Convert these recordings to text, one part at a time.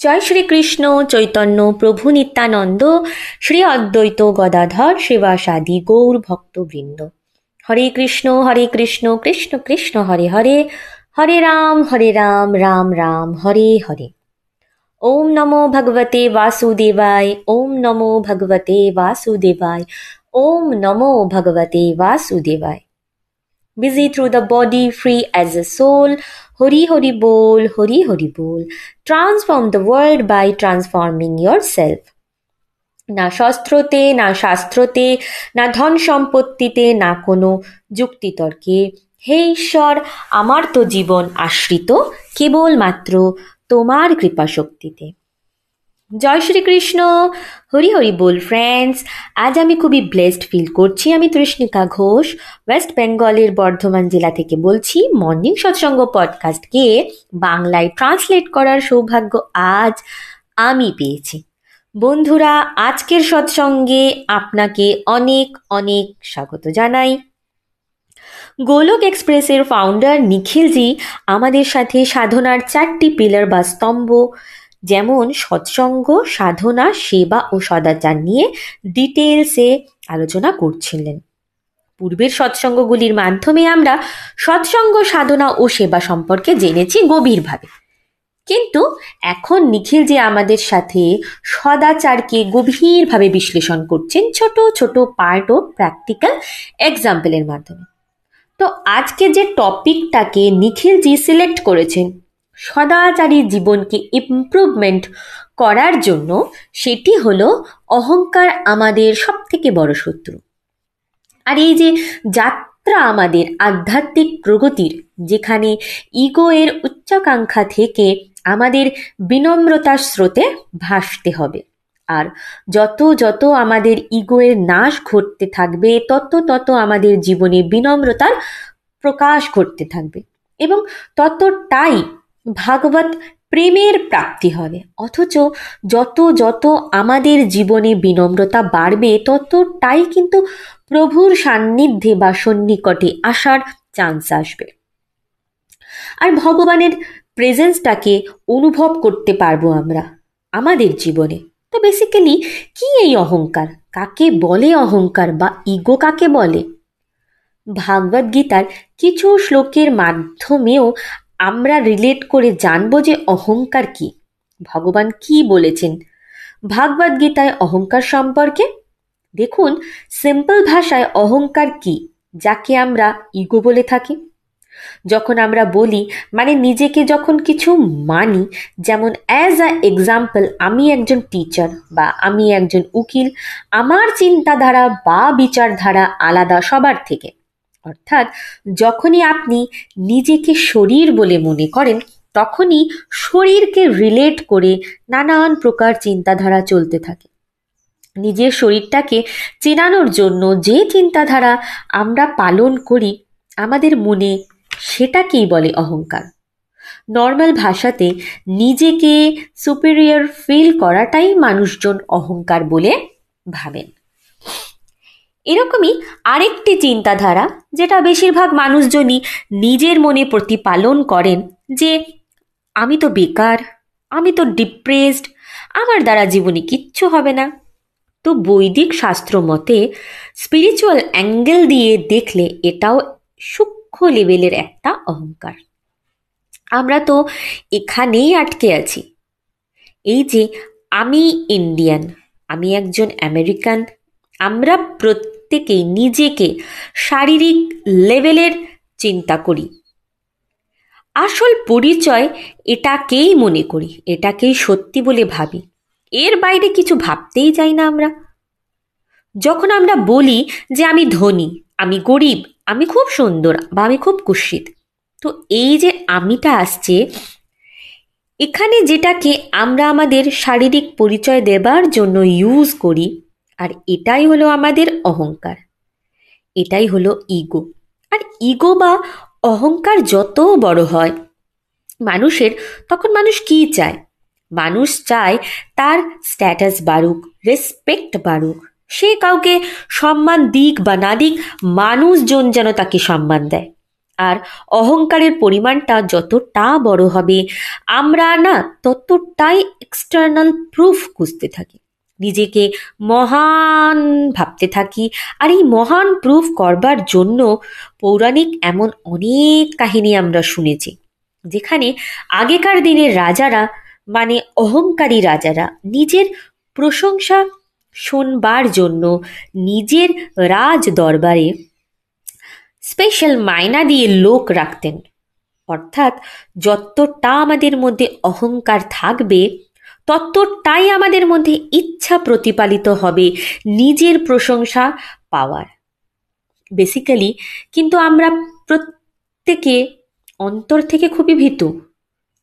জয় শ্রীকৃষ্ণ চৈতন্য প্রভু নিত্যানন্দ শ্রী অদ্বৈত গদাধর শিবাসাদি গৌর ভক্তবৃন্দ হরে কৃষ্ণ হরে কৃষ্ণ কৃষ্ণ কৃষ্ণ হরে হরে হরে রাম হরে রাম রাম রাম হরে হরে ওম নমো ভগবতে বাসুদেবায় ওম নমো ভগবতে বাসুদেবায় ওম নমো ভগবতে বাসুদেবায় busy through the body, free as a soul. Hori Hori Bol, Hori Hori Bol. Transform the world by transforming yourself. না শস্ত্রতে না শাস্ত্রতে না ধন সম্পত্তিতে না কোনো যুক্তিতর্কে হে ঈশ্বর আমার তো জীবন আশ্রিত কেবলমাত্র তোমার কৃপা শক্তিতে জয় শ্রীকৃষ্ণ হরি হরি বল ফ্রেন্ডস আজ আমি খুবই ব্লেসড ফিল করছি। আমি তৃষ্ণিকা ঘোষ ওয়েস্ট বেঙ্গলের বর্ধমান জেলা থেকে বলছি মর্নিং সৎসঙ্গ পডকাস্টকে বাংলায় ট্রান্সলেট করার সৌভাগ্য আজ আমি পেয়েছি। বন্ধুরা, আজকের সৎসঙ্গে আপনাকে অনেক অনেক স্বাগত জানাই। গোলক এক্সপ্রেসের ফাউন্ডার নিখিলজি আমাদের সাথে সাধনার চারটি পিলার বা স্তম্ভ যেমন সৎসঙ্গ, সাধনা, সেবা ও সদাচার নিয়ে ডিটেলসে আলোচনা করছিলেন। পূর্বের সৎসঙ্গগুলির মাধ্যমে আমরা সৎসঙ্গ, সাধনা ও সেবা সম্পর্কে জেনেছি গভীরভাবে। কিন্তু এখন নিখিল যে আমাদের সাথে সদাচারকে গভীরভাবে বিশ্লেষণ করছেন ছোট ছোট পার্ট ও প্র্যাকটিক্যাল এক্সাম্পলের মাধ্যমে। তো আজকে যে টপিকটাকে নিখিলজি সিলেক্ট করেছেন সদাচারী জীবনকে ইমপ্রুভমেন্ট করার জন্য সেটি হলো অহংকার আমাদের সব থেকে বড় শত্রু। আর এই যে যাত্রা আমাদের আধ্যাত্মিক প্রগতির, যেখানে ইগো এর উচ্চাকাঙ্ক্ষা থেকে আমাদের বিনম্রতার স্রোতে ভাসতে হবে। আর যত যত আমাদের ইগোয়ের নাশ ঘটতে থাকবে, তত তত আমাদের জীবনে বিনম্রতার প্রকাশ ঘটতে থাকবে। এবং ততটাই ভাগবত প্রেমের প্রাপ্তি হবে। অথচ যত যত আমাদের জীবনে বিনম্রতা বাড়বে, ততটাই কিন্তু প্রভুর সান্নিধ্যে বা সন্নিকটে আসার চান্স আসবে। আর ভগবানের প্রেজেন্সটাকে অনুভব করতে পারব আমরা আমাদের জীবনে। তো বেসিক্যালি কি এই অহংকার? কাকে বলে অহংকার বা ইগো কাকে বলে? ভাগবত গীতার কিছু শ্লোকের মাধ্যমেও আমরা রিলেট করে জানব যে অহংকার কি। ভগবান কি বলেছেন? ভাগবত গীতায় অহংকার সম্পর্কে? দেখুন সিম্পল ভাষায় অহংকার কি, যাকে আমরা ইগো বলে থাকি? যখন আমরা বলি মানে নিজেকে যখন কিছু মানি, যেমন অ্যাজ আ এক্সাম্পল আমি একজন টিচার বা আমি একজন উকিল, আমার চিন্তাধারা বা বিচারধারা আলাদা সবার থেকে। অর্থাৎ যখনই আপনি নিজেকে শরীর বলে মনে করেন, তখনই শরীরকে রিলেট করে নানান প্রকার চিন্তাধারা চলতে থাকে। নিজের শরীরটাকে চেনানোর জন্য যে চিন্তাধারা আমরা পালন করি, আমাদের মনে সেটাকেই বলে অহংকার। নর্মাল ভাষাতে নিজেকে সুপিরিয়র ফিল করাটাই মানুষজন অহংকার বলে ভাবেন। এরকমই আরেকটি চিন্তাধারা যেটা বেশিরভাগ মানুষজনই নিজের মনে প্রতিপালন করেন যে, আমি তো বেকার, আমি তো ডিপ্রেসড আমার দ্বারা জীবনে কিচ্ছু হবে না। তো বৈদিক শাস্ত্র মতে স্পিরিচুয়াল অ্যাঙ্গেল দিয়ে দেখলে এটাও সূক্ষ্ম লেভেলের একটা অহংকার। আমরা তো এখানেই আটকে আছি। এই যে, আমি ইন্ডিয়ান আমি একজন আমেরিকান আমরা প্রত্যেকেই নিজেকে শারীরিক লেভেলের চিন্তা করি। আসল পরিচয় এটাকেই মনে করি, এটাকেই সত্যি বলে ভাবি। এর বাইরে কিছু ভাবতেই চাই না আমরা। যখন আমরা বলি যে আমি ধনী, আমি গরিব, আমি খুব সুন্দর বা আমি খুব কুৎসিত তো এই যে আমিটা আসছে, এখানে যেটাকে আমরা আমাদের শারীরিক পরিচয় দেবার জন্য ইউজ করি আর এটাই হলো আমাদের অহংকার। এটাই হলো ইগো আর ইগো বা অহংকার যত বড় হয়, মানুষের, তখন মানুষ কি চায়? মানুষ চায় তার স্ট্যাটাস বাড়ুক রেসপেক্ট বাড়ুক। সে কাউকে সম্মান দিক বা না দিক, মানুষজন যেন তাকে সম্মান দেয়। আর অহংকারের পরিমাণটা যতটা বড় হবে, আমরা না ততটাই এক্সটার্নাল প্রুফ খুঁজতে থাকি। নিজেকে মহান ভাবতে থাকি। আর এই মহান প্রুফ করবার জন্য পৌরাণিক এমন অনেক কাহিনী আমরা শুনেছি, যেখানে আগেকার দিনের রাজারা মানে অহংকারী রাজারা, নিজের প্রশংসা শোনবার জন্য নিজের রাজ দরবারে স্পেশাল মায়না দিয়ে লোক রাখতেন। অর্থাৎ যতটা আমাদের মধ্যে অহংকার থাকবে ততটাই আমাদের মধ্যে ইচ্ছা প্রতিপালিত হবে, নিজের প্রশংসা পাওয়ার। বেসিক্যালি কিন্তু আমরা প্রত্যেকে অন্তর থেকে খুবই ভীতু।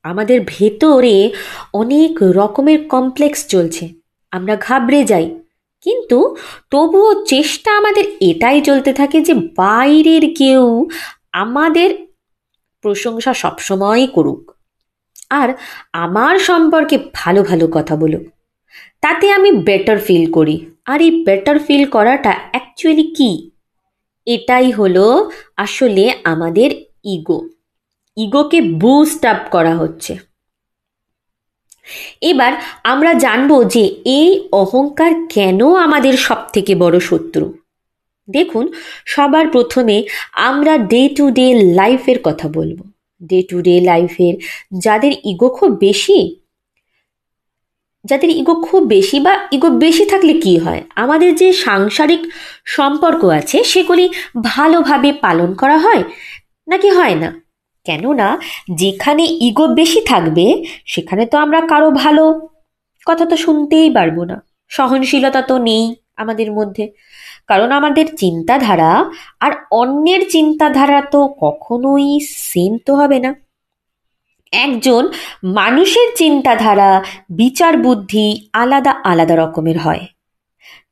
আমাদের ভেতরে অনেক রকমের কমপ্লেক্স চলছে। আমরা ঘাবড়ে যাই। কিন্তু তবুও চেষ্টা আমাদের এটাই চলতে থাকে যে বাইরের কেউ আমাদের প্রশংসা সবসময় করুক। আর আমার সম্পর্কে ভালো ভালো কথা বলুক। তাতে আমি বেটার ফিল করি। আর এই বেটার ফিল করাটা অ্যাকচুয়ালি কি? এটাই হলো আসলে আমাদের ইগো ইগোকে বুস্ট আপ করা হচ্ছে। এবার আমরা জানব যে এই অহংকার কেন আমাদের সব থেকে বড় শত্রু? দেখুন, সবার প্রথমে আমরা ডে টু ডে লাইফের কথা বলব। ডে টু ডে লাইফের যাদের ইগো খুব বেশি, যাদের ইগো খুব বেশি বা ইগো বেশি থাকলে কি হয়? আমাদের যে সাংসারিক সম্পর্ক আছে, সেগুলি ভালোভাবে পালন করা হয় নাকি হয় না? কেননা, যেখানে ইগো বেশি থাকবে, সেখানে তো আমরা কারও ভালো কথা তো শুনতেই পারব না। সহনশীলতা তো নেই। আমাদের মধ্যে। কারণ আমাদের চিন্তাধারা আর অন্যের চিন্তাধারা তো কখনোই সেম তো হবে না। একজন মানুষের চিন্তাধারা, বিচার বুদ্ধি আলাদা আলাদা রকমের হয়।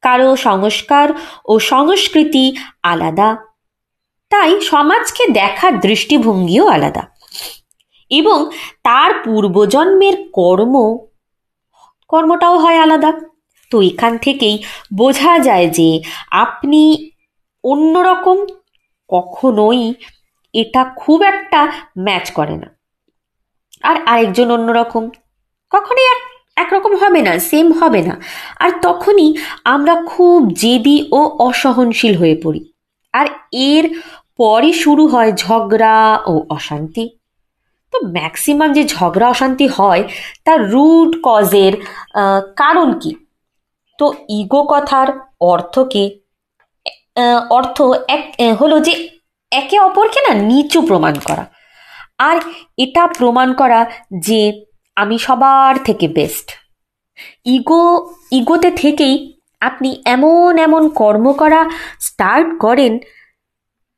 কারও সংস্কার ও সংস্কৃতি আলাদা। তাই সমাজকে দেখার দৃষ্টিভঙ্গিও আলাদা। এবং তার পূর্বজন্মের কর্ম, কর্মটাও হয় আলাদা। তো এখান থেকেই বোঝা যায় যে আপনি অন্যরকম কখনোই এটা খুব একটা ম্যাচ করে না। আর আরেকজন অন্যরকম কখনোই এক একরকম হবে না সেম হবে না। আর তখনই আমরা খুব জেদি ও অসহনশীল হয়ে পড়ি। আর এর পরে শুরু হয় ঝগড়া ও অশান্তি। তো ম্যাক্সিমাম যে ঝগড়া অশান্তি হয়, তার রুট কজের কারণ কি? তো ইগো কথার অর্থকে অর্থ এক হলো যে একে অপরকে না নিচু প্রমাণ করা। আর এটা প্রমাণ করা যে আমি সবার থেকে বেস্ট ইগো ইগোতে থেকেই আপনি এমন এমন কর্ম করা স্টার্ট করেন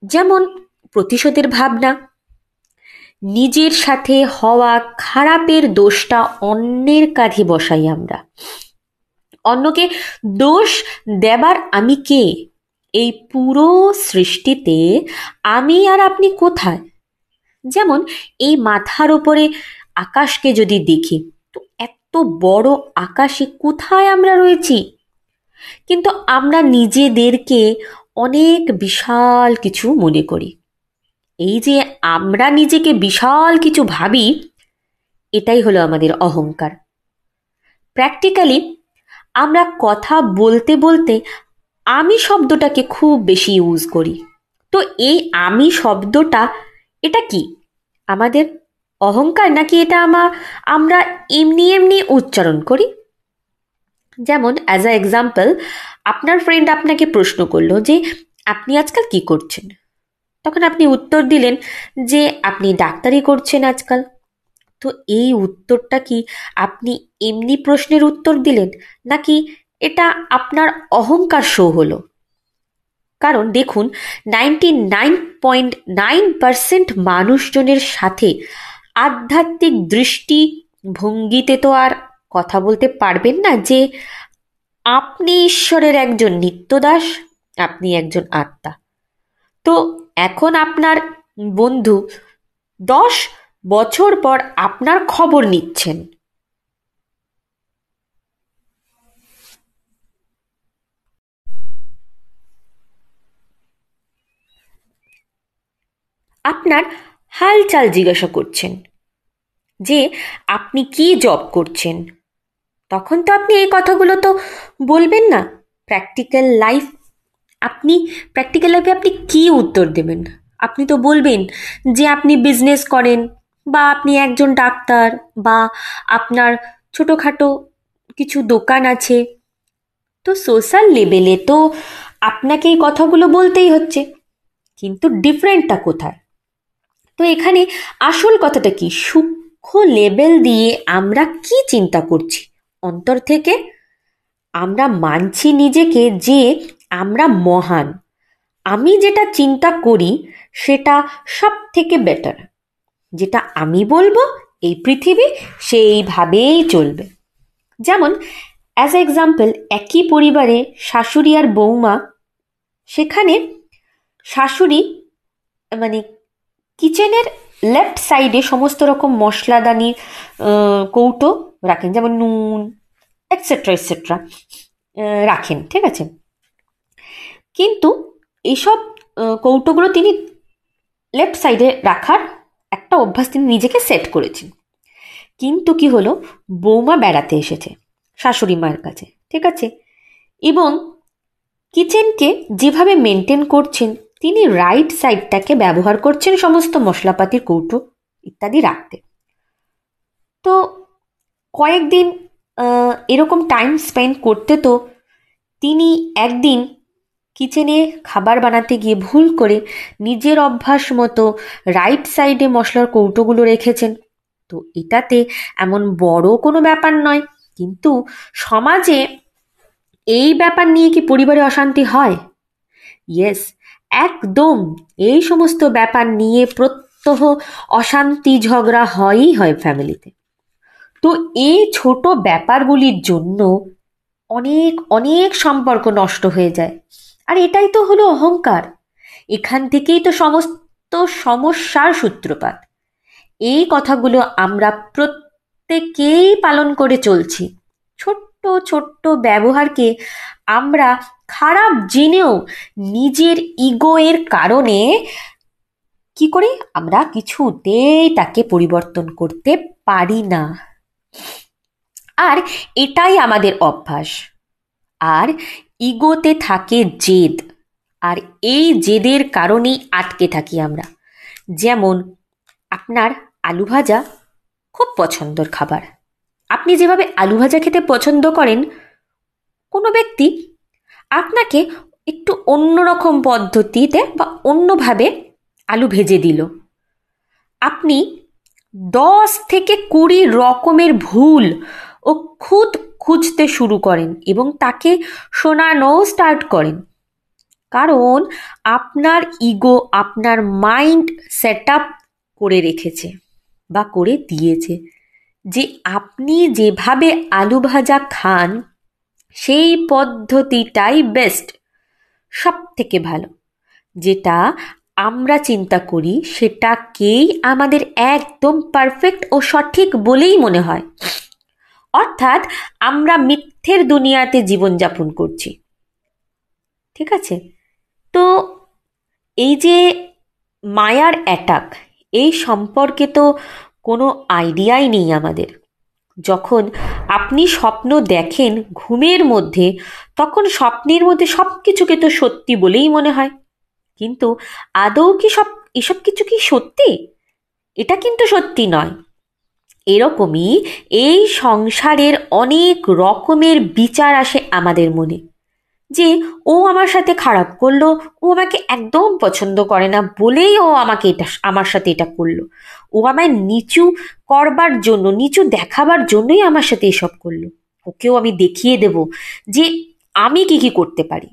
যেমন প্রতিশোধের ভাবনা, নিজের সাথে হওয়া খারাপের দোষটা অন্যের কাঁধে বসাই আমরা। অন্যকে দোষ দেবার আমি কে? এই পুরো সৃষ্টিতে আমি আর আপনি কোথায়? যেমন এই মাথার ওপরে আকাশকে যদি দেখি, তো এত বড় আকাশে কোথায় আমরা রয়েছি? কিন্তু আমরা নিজেদেরকে অনেক বিশাল কিছু মনে করি। এই যে আমরা নিজেকে বিশাল কিছু ভাবি, এটাই হলো আমাদের অহংকার। প্র্যাকটিক্যালি আমরা কথা বলতে বলতে আমি শব্দটাকে খুব বেশি ইউজ করি। তো এই আমি শব্দটা, এটা কি? আমাদের অহংকার নাকি এটা আমার আমরা এমনি এমনি উচ্চারণ করি? যেমন অ্যাজ আ এক্সাম্পল আপনার ফ্রেন্ড আপনাকে প্রশ্ন করল যে, আপনি আজকাল কি করছেন? তখন আপনি উত্তর দিলেন যে, আপনি ডাক্তারি করছেন আজকাল। তো এই উত্তরটা কি আপনি এমনি প্রশ্নের উত্তর দিলেন, নাকি এটা আপনার অহংকার শো হলো? কারণ দেখুন ninety nine point nine percent মানুষজনের সাথে আধ্যাত্মিক দৃষ্টি ভঙ্গিতে তো আর কথা বলতে পারবেন না যে আপনি ঈশ্বরের একজন নিত্যদাস, আপনি একজন আত্মা। তো এখন আপনার বন্ধু দশ বছর পর আপনার খবর নিচ্ছেন। আপনার হালচাল জিজ্ঞাসা করছেন যে আপনি কি জব করছেন। তখন তো আপনি এই কথাগুলো তো বলবেন না। প্র্যাকটিক্যাল লাইফ, আপনি প্র্যাকটিক্যাল লাইফে আপনি কি উত্তর দেবেন? আপনি তো বলবেন যে আপনি বিজনেস করেন বা আপনি একজন ডাক্তার বা আপনার ছোটোখাটো কিছু দোকান আছে, তো সোশ্যাল লেভেলে তো আপনাকে এই কথাগুলো বলতেই হচ্ছে, কিন্তু ডিফারেন্টটা কোথায়? তো এখানে আসল কথাটা কি? সূক্ষ্ম লেভেল দিয়ে আমরা কি চিন্তা করছি? অন্তর থেকে আমরা মানছি নিজেকে যে আমরা মহান। আমি যেটা চিন্তা করি সেটা সব থেকে বেটার যেটা আমি বলব, এই পৃথিবী সেইভাবেই চলবে। যেমন অ্যাজ এ এক্সাম্পল একই পরিবারে শাশুড়ি আর বৌমা, সেখানে শাশুড়ি মানে কিচেনের লেফট সাইডে সমস্ত রকম মশলাদানি কৌটো রাখেন, যেমন নুন এটসেট্রা এটসেট্রা রাখেন, ঠিক আছে? কিন্তু এইসব কৌটোগুলো তিনি লেফট সাইডে রাখার একটা অভ্যাস তিনি নিজেকে সেট করেছেন। কিন্তু কি হলো? বৌমা বেড়াতে এসেছে শাশুড়ি মায়ের কাছে, ঠিক আছে? এবং কিচেনকে যেভাবে মেনটেন করছেন, তিনি রাইট সাইডটাকে ব্যবহার করছেন সমস্ত মশলাপাতির কৌটো ইত্যাদি রাখতে। তো কয়েকদিন এরকম টাইম স্পেন্ড করতে তো তিনি একদিন কিচেনে খাবার বানাতে গিয়ে ভুল করে নিজের অভ্যাস মতো রাইট সাইডে মশলার কৌটোগুলো রেখেছেন। তো এটাতে এমন বড় কোনো ব্যাপার নয়, কিন্তু সমাজে এই ব্যাপার নিয়ে কি পরিবারে অশান্তি হয়? ইয়েস একদম এই সমস্ত ব্যাপার নিয়ে প্রত্যহ অশান্তি ঝগড়া হয়ই হয় ফ্যামিলিতে। তো এই ছোট ব্যাপারগুলির জন্য অনেক অনেক সম্পর্ক নষ্ট হয়ে যায়। আর এটাই তো হলো অহংকার। এখান থেকেই তো সমস্ত সমস্যার সূত্রপাত। এই কথাগুলো আমরা প্রত্যেকেই পালন করে চলছি। ছোট্ট ছোট্ট ব্যবহারকে আমরা খারাপ জেনেও নিজের ইগোয়ের কারণে কি করি? আমরা কিছুতেই তাকে পরিবর্তন করতে পারি না। আর এটাই আমাদের অভ্যাস। আর ইগোতে থাকে জেদ, আর এই জেদের কারণেই আটকে থাকি আমরা। যেমন, আপনার আলু ভাজা খুব পছন্দর খাবার। আপনি যেভাবে আলু ভাজা খেতে পছন্দ করেন, কোনো ব্যক্তি আপনাকে একটু অন্যরকম পদ্ধতিতে বা অন্যভাবে আলু ভেজে দিল। আপনি দশ থেকে কুড়ি রকমের ভুল ও খুদ খুঁজতে শুরু করেন এবং তাকে শোনানোও স্টার্ট করেন। কারণ আপনার ইগো আপনার মাইন্ড সেট আপ করে রেখেছে বা করে দিয়েছে যে আপনি যেভাবে আলু ভাজা খান, সেই পদ্ধতিটাই বেস্ট সব থেকে ভালো। যেটা আমরা চিন্তা করি সেটাকেই আমাদের একদম পারফেক্ট ও সঠিক বলেই মনে হয়। অর্থাৎ আমরা মিথ্যের দুনিয়াতে জীবনযাপন করছি। ঠিক আছে? তো এই যে মায়ার অ্যাটাক এই সম্পর্কে তো কোনো আইডিয়াই নেই আমাদের। যখন আপনি স্বপ্ন দেখেন ঘুমের মধ্যে, তখন স্বপ্নের মধ্যে সব কিছুকে তো সত্যি বলেই মনে হয়। কিন্তু আদৌ কি সব, এসব কিছু কি সত্যি? এটা কিন্তু সত্যি নয়। এরকমই এই সংসারের অনেক রকমের বিচার আসে আমাদের মনে। যে ও আমার সাথে খারাপ করল, ও আমাকে একদম পছন্দ করে না বলেই ও আমাকে এটা, আমার সাথে এটা করল। ও আমায় নিচু করবার জন্য, নিচু দেখাবার জন্যই আমার সাথে এসব করল। ওকেও আমি দেখিয়ে দেব যে আমি কি কি করতে পারি।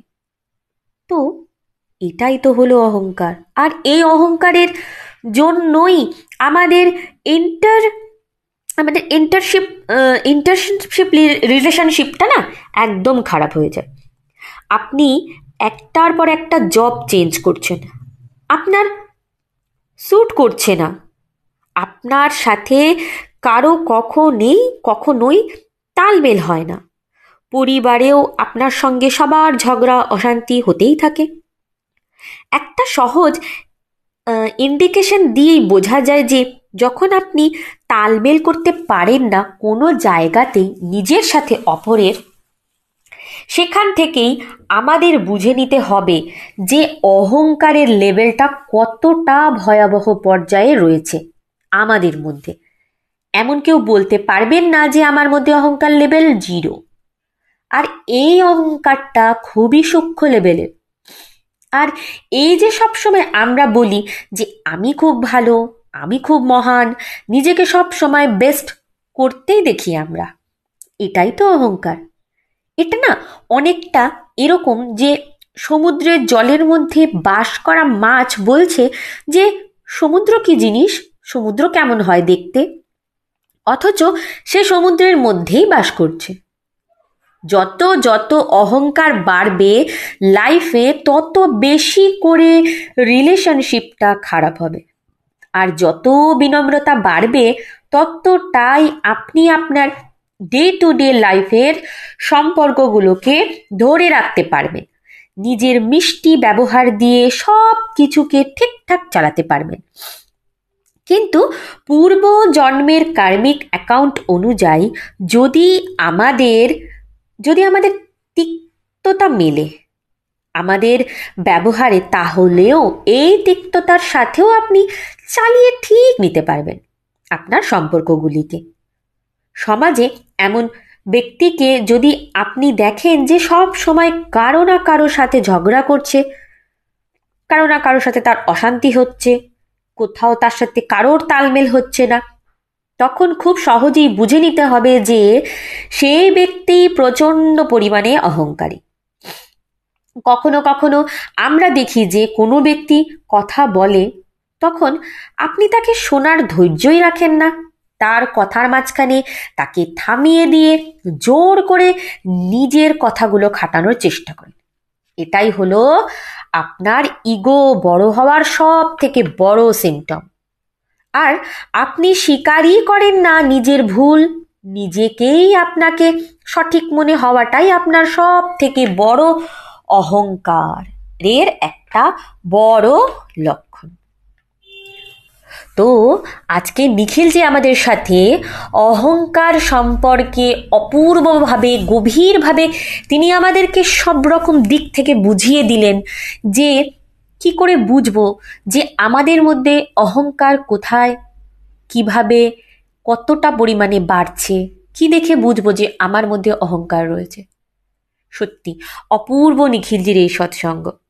তো এটাই তো হলো অহংকার। আর এই অহংকারের জন্যই আমাদের ইন্টার আমাদের ইন্টারশিপ ইন্টারশিপ রিলেশনশিপটা না একদম খারাপ হয়ে যায়। আপনি একটার পর একটা জব চেঞ্জ করছেন। আপনার স্যুট করছে না। আপনার সাথে কারও কখনই, কখনোই তালমেল হয় না। পরিবারেও আপনার সঙ্গে সবার ঝগড়া, অশান্তি হতেই থাকে। একটা সহজ ইন্ডিকেশন দিয়েই বোঝা যায় যে যখন আপনি তালমেল করতে পারেন না কোনো জায়গাতেই নিজের সাথে অপরের, সেখান থেকেই আমাদের বুঝে নিতে হবে যে অহংকারের লেভেলটা কতটা ভয়াবহ পর্যায়ে রয়েছে আমাদের মধ্যে। এমন কেউ বলতে পারবেন না যে আমার মধ্যে অহংকার লেভেল জিরো। আর এই অহংকারটা খুবই সূক্ষ্ম লেভেলের। আর এই যে সবসময় আমরা বলি যে আমি খুব ভালো আমি খুব মহান, নিজেকে সব সময় বেস্ট করতেই দেখি আমরা। এটাই তো অহংকার। এটা না অনেকটা এরকম যে সমুদ্রের জলের মধ্যে বাস করা মাছ বলছে যে, সমুদ্র কি জিনিস? সমুদ্র কেমন হয় দেখতে? অথচ সে সমুদ্রের মধ্যেই বাস করছে। যত যত অহংকার বাড়বে লাইফে তত বেশি করে রিলেশনশিপটা খারাপ হবে। আর যত বিনম্রতা বাড়বে, ততটাই আপনি আপনার ডে টু ডে লাইফের সম্পর্কগুলোকে ধরে রাখতে পারবেন। নিজের মিষ্টি ব্যবহার দিয়ে সব কিছুকে ঠিকঠাক চালাতে পারবেন। কিন্তু পূর্ব জন্মের কার্মিক অ্যাকাউন্ট অনুযায়ী যদি আমাদের যদি আমাদের তিক্ততা মেলে, আমাদের ব্যবহারে, তাহলেও এই তিক্ততার সাথেও আপনি চালিয়ে ঠিক নিতে পারবেন আপনার সম্পর্কগুলিকে। সমাজে এমন ব্যক্তিকে যদি আপনি দেখেন যে সব সময় কারও না কারও সাথে ঝগড়া করছে, কারও না কারোর সাথে তার অশান্তি হচ্ছে, কোথাও তার সাথে কারোর তালমেল হচ্ছে না, তখন খুব সহজেই বুঝে নিতে হবে যে সেই ব্যক্তি প্রচণ্ড পরিমাণে অহংকারী। কখনো কখনো আমরা দেখি যে কোনো ব্যক্তি কথা বলে তখন আপনি তাকে শোনার ধৈর্যই রাখেন না। তার কথার মাঝখানে তাকে থামিয়ে দিয়ে জোর করে নিজের কথাগুলো খাটানোর চেষ্টা করেন। এটাই হলো আপনার ইগো বড় হওয়ার সব থেকে বড় সিমটম আর আপনি স্বীকারই করেন না নিজের ভুল, নিজেকেই আপনাকে সঠিক মনে হওয়াটাই আপনার সব থেকে বড় অহংকার। এর একটা বড় লক্ষণ তো আজকে নিখিল যে আমাদের সাথে অহংকার সম্পর্কে অপূর্বভাবে, গভীরভাবে তিনি আমাদেরকে সব রকম দিক থেকে বুঝিয়ে দিলেন যে কি করে বুঝব যে আমাদের মধ্যে অহংকার কোথায়, কীভাবে, কতটা পরিমাণে বাড়ছে, কি দেখে বুঝব যে আমার মধ্যে অহংকার রয়েছে। সত্যি, অপূর্ব নিখিলজির এই সৎসঙ্গ।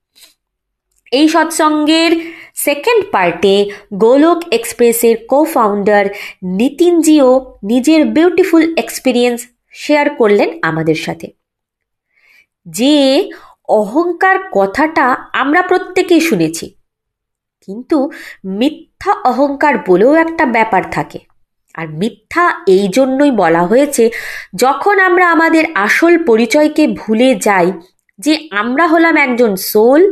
এই সৎসঙ্গের সেকেন্ড পার্টে গোলক এক্সপ্রেসের কো ফাউন্ডার নিতিনজিও নিজের বিউটিফুল এক্সপিরিয়েন্স শেয়ার করলেন আমাদের সাথে। যে অহংকার কথাটা আমরা প্রত্যেকেই শুনেছি, কিন্তু মিথ্যা অহংকার বলেও একটা ব্যাপার থাকে। আর মিথ্যা এই জন্যই বলা হয়েছে, যখন আমরা আমাদের আসল পরিচয়কে ভুলে যাই যে আমরা হলাম একজন সোল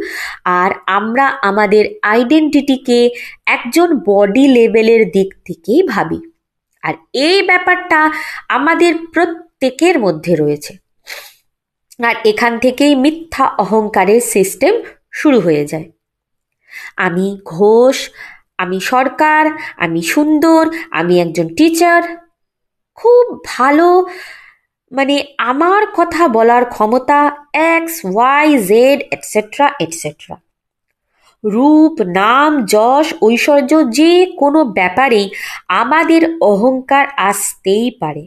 আর আমরা আমাদের আইডেন্টিটিকে একজন বডি লেভেলের দিক থেকেই ভাবি। আর এই ব্যাপারটা আমাদের প্রত্যেকের মধ্যে রয়েছে। আর এখান থেকেই মিথ্যা অহংকারের সিস্টেম শুরু হয়ে যায়। আমি ঘোষ, আমি সরকার, আমি সুন্দর, আমি একজন টিচার খুব ভালো মানে আমার কথা বলার ক্ষমতা X Y Z etcetera etcetera রূপ, নাম, যশ, ঐশ্বর্য যে কোনো ব্যাপারেই আমাদের অহংকার আসতেই পারে।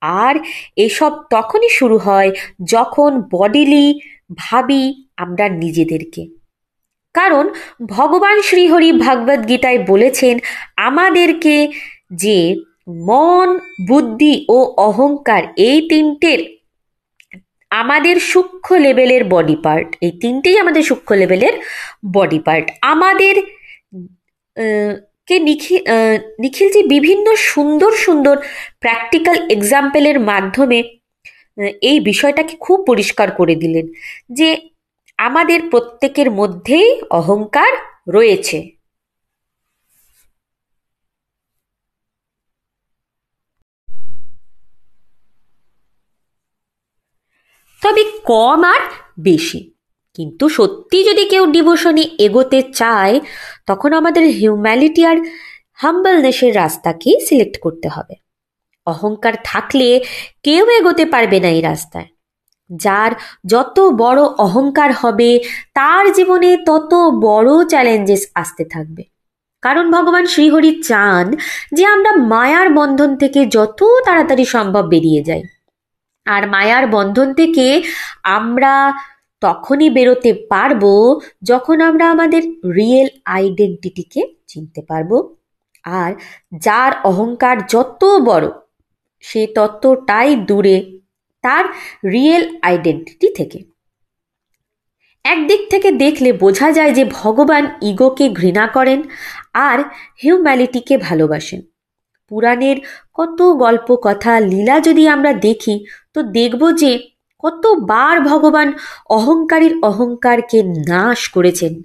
আর এসব তখনই শুরু হয় যখন বডিলি ভাবি আমরা নিজেদেরকে। কারণ ভগবান শ্রীহরি ভাগবত গীতায় বলেছেন, আমাদেরকে যে মন, বুদ্ধি ও অহংকার এই তিনটের আমাদের সূক্ষ্ম লেভেলের বডি পার্ট এই তিনটেই আমাদের সূক্ষ্ম লেভেলের বডি পার্ট আমাদের কে নিখিল নিখিলজি বিভিন্ন সুন্দর সুন্দর প্র্যাকটিক্যাল এক্সাম্পলের মাধ্যমে এই বিষয়টাকে খুব পরিষ্কার করে দিলেন যে আমাদের প্রত্যেকের মধ্যেই অহংকার রয়েছে। তবে কম আর বেশি। কিন্তু সত্যি যদি কেউ ডিভোশনে এগোতে চায়, তখন আমাদের হিউম্যালিটি আর হাম্বলনেসের রাস্তাকেই সিলেক্ট করতে হবে। অহংকার থাকলে কেউ এগোতে পারবে না এই রাস্তায়। যার যত বড় অহংকার হবে, তার জীবনে তত বড় চ্যালেঞ্জেস আসতে থাকবে। কারণ ভগবান শ্রীহরি চান যে আমরা মায়ার বন্ধন থেকে যত তাড়াতাড়ি সম্ভব বেরিয়ে যাই। আর মায়ার বন্ধন থেকে আমরা তখনই বেরোতে পারব যখন আমরা আমাদের রিয়েল আইডেন্টিটিকে চিনতে পারব। আর যার অহংকার যত বড়, সে ততটাই দূরে তার রিয়েল আইডেন্টিটি থেকে। একদিক থেকে দেখলে বোঝা যায় যে ভগবান ইগোকে ঘৃণা করেন আর হিউম্যালিটিকে ভালোবাসেন। পুরাণের কত গল্প কথা, লীলা যদি আমরা দেখি, তো দেখব যে কতবার ভগবান অহংকারীর অহংকারকে নাশ করেছেন।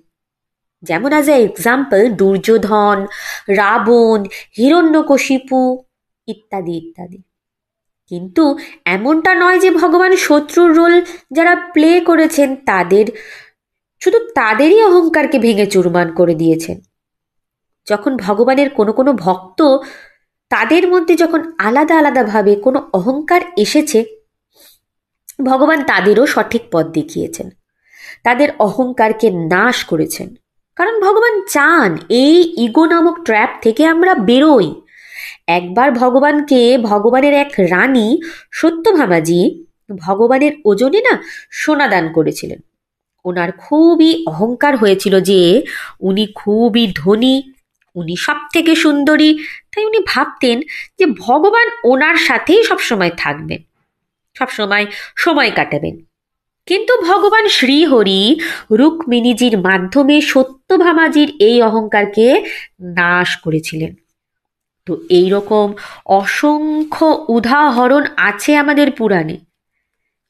যেমন অ্যাজ এক্সাম্পল দুর্যোধন, রাবণ, হিরণ্যকশিপু ইত্যাদি ইত্যাদি। কিন্তু এমনটা নয় যে ভগবান শত্রুর রোল যারা প্লে করেছেন, তাদের, শুধু তাদেরই অহংকারকে ভেঙে চুরমান করে দিয়েছেন। যখন ভগবানের কোনো কোনো ভক্ত তাদের মধ্যে যখন আলাদা আলাদাভাবে কোনো অহংকার এসেছে, ভগবান তাদেরও সঠিক পথ দেখিয়েছেন। তাদের অহংকারকে নাশ করেছেন। কারণ ভগবান চান, এই ইগো নামক ট্র্যাপ থেকে আমরা বেরোই। একবার ভগবানকে, ভগবানের এক রানী সত্যভামাজি ভগবানের ওজনে না সোনা দান করেছিলেন। ওনার খুবই অহংকার হয়েছিল যে, উনি খুবই ধনী উনি সব থেকে সুন্দরী। তাই উনি ভাবতেন যে ভগবান ওনার সাথেই সবসময় থাকবেন। সবসময় সময় কাটাবেন। কিন্তু ভগবান শ্রীহরি রুক্মিণীজির মাধ্যমে সত্যভামাজির এই অহংকারকে নাশ করেছিলেন। তো এই রকম অসংখ্য উদাহরণ আছে আমাদের পুরাণে।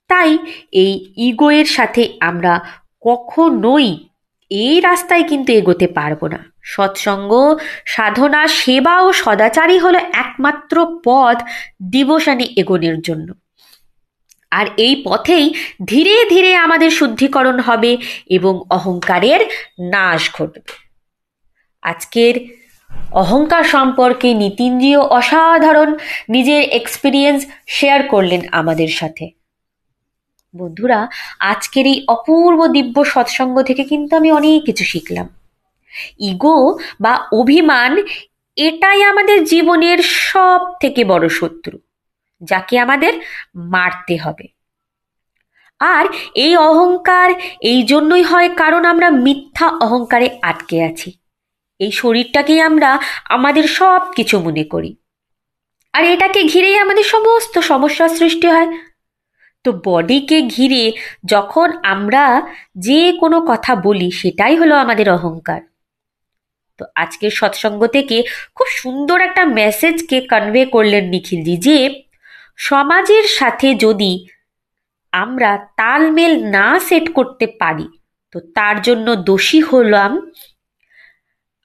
তাই এই ইগোয়ের সাথে আমরা কখনোই এই রাস্তায় কিন্তু এগোতে পারব না। সৎসঙ্গ, সাধনা, সেবা ও সদাচারই হলো একমাত্র পথ ডিভোশনে এগোনোর জন্য। আর এই পথেই ধীরে ধীরে আমাদের শুদ্ধিকরণ হবে এবং অহংকারের নাশ ঘটবে। আজকের অহংকার সম্পর্কে নিতিনজিও অসাধারণ নিজের এক্সপিরিয়েন্স শেয়ার করলেন আমাদের সাথে। বন্ধুরা, আজকের এই অপূর্ব দিব্য সৎসঙ্গ থেকে কিন্তু আমি অনেক কিছু শিখলাম। ইগো বা অভিমান, এটাই আমাদের জীবনের সব থেকে বড় শত্রু, যাকে আমাদের মারতে হবে। আর এই অহংকার, এই জন্যই হয় কারণ আমরা মিথ্যা অহংকারে আটকে আছি। এই শরীরটাকেই আমরা আমাদের সব কিছু মনে করি। আর এটাকে ঘিরেই আমাদের সমস্ত সমস্যার সৃষ্টি হয়। তো বডিকে ঘিরে যখন আমরা যে কোনো কথা বলি, সেটাই হলো আমাদের অহংকার। তো আজকের সৎসঙ্গ থেকে খুব সুন্দর একটা মেসেজকে কনভে করলেন নিখিলজি যে, সমাজের সাথে যদি আমরা তালমেল না সেট করতে পারি, তো তার জন্য দোষী হলাম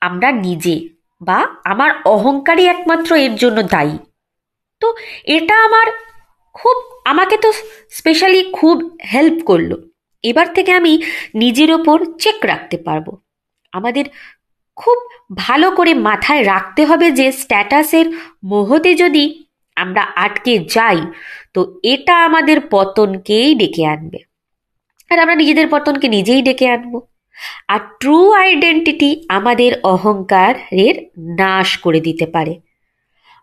আমরা নিজে বা আমার অহংকারই একমাত্র এর জন্য দায়ী। তো এটা আমার খুব, আমাকে তো স্পেশালি খুব হেল্প করল। এবার থেকে আমি নিজের ওপর চেক রাখতে পারব। আমাদের খুব ভালো করে মাথায় রাখতে হবে যে স্ট্যাটাসের মোহতে যদি আমরা আটকে যাই, তো এটা আমাদের পতনকেই ডেকে আনবে। আর আমরা নিজেদের পতনকে নিজেই ডেকে আনব। আর ট্রু আইডেন্টিটি আমাদের অহংকারের নাশ করে দিতে পারে।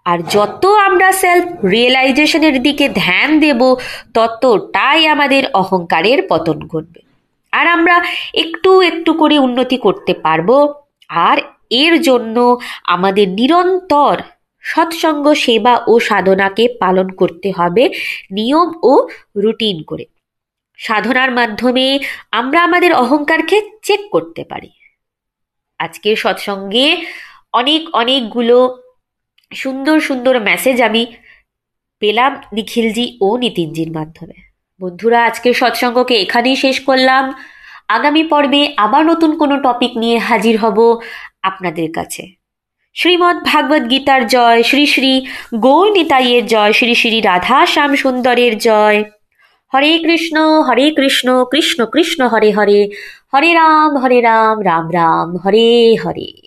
আর যত আমরা সেলফ রিয়েলাইজেশনের দিকে ধ্যান দেব, ততটাই আমাদের অহংকারের পতন ঘটবে। আর আমরা একটু একটু করে উন্নতি করতে পারব, আর এর জন্য আমাদের নিরন্তর সৎসঙ্গ সেবা ও সাধনাকে পালন করতে হবে নিয়ম ও রুটিন করে। সাধনার মাধ্যমে আমরা আমাদের অহংকারকে চেক করতে পারি। আজকের সৎসঙ্গে অনেক, অনেকগুলো সুন্দর সুন্দর মেসেজ আমি পেলাম নিখিলজি ও নিতিনজির মাধ্যমে। বন্ধুরা, আজকের সৎসঙ্গকে এখানেই শেষ করলাম। আগামী পর্বে আবার নতুন কোনো টপিক নিয়ে হাজির হব আপনাদের কাছে। শ্রীমদ্ ভাগবত গীতার জয়, শ্রী শ্রী গৌর নিতাইয়ের জয়, শ্রী শ্রী রাধা শ্যাম সুন্দরের জয়। হরে কৃষ্ণ হরে কৃষ্ণ কৃষ্ণ কৃষ্ণ হরে হরে। হরে রাম হরে রাম রাম রাম, হরে হরে।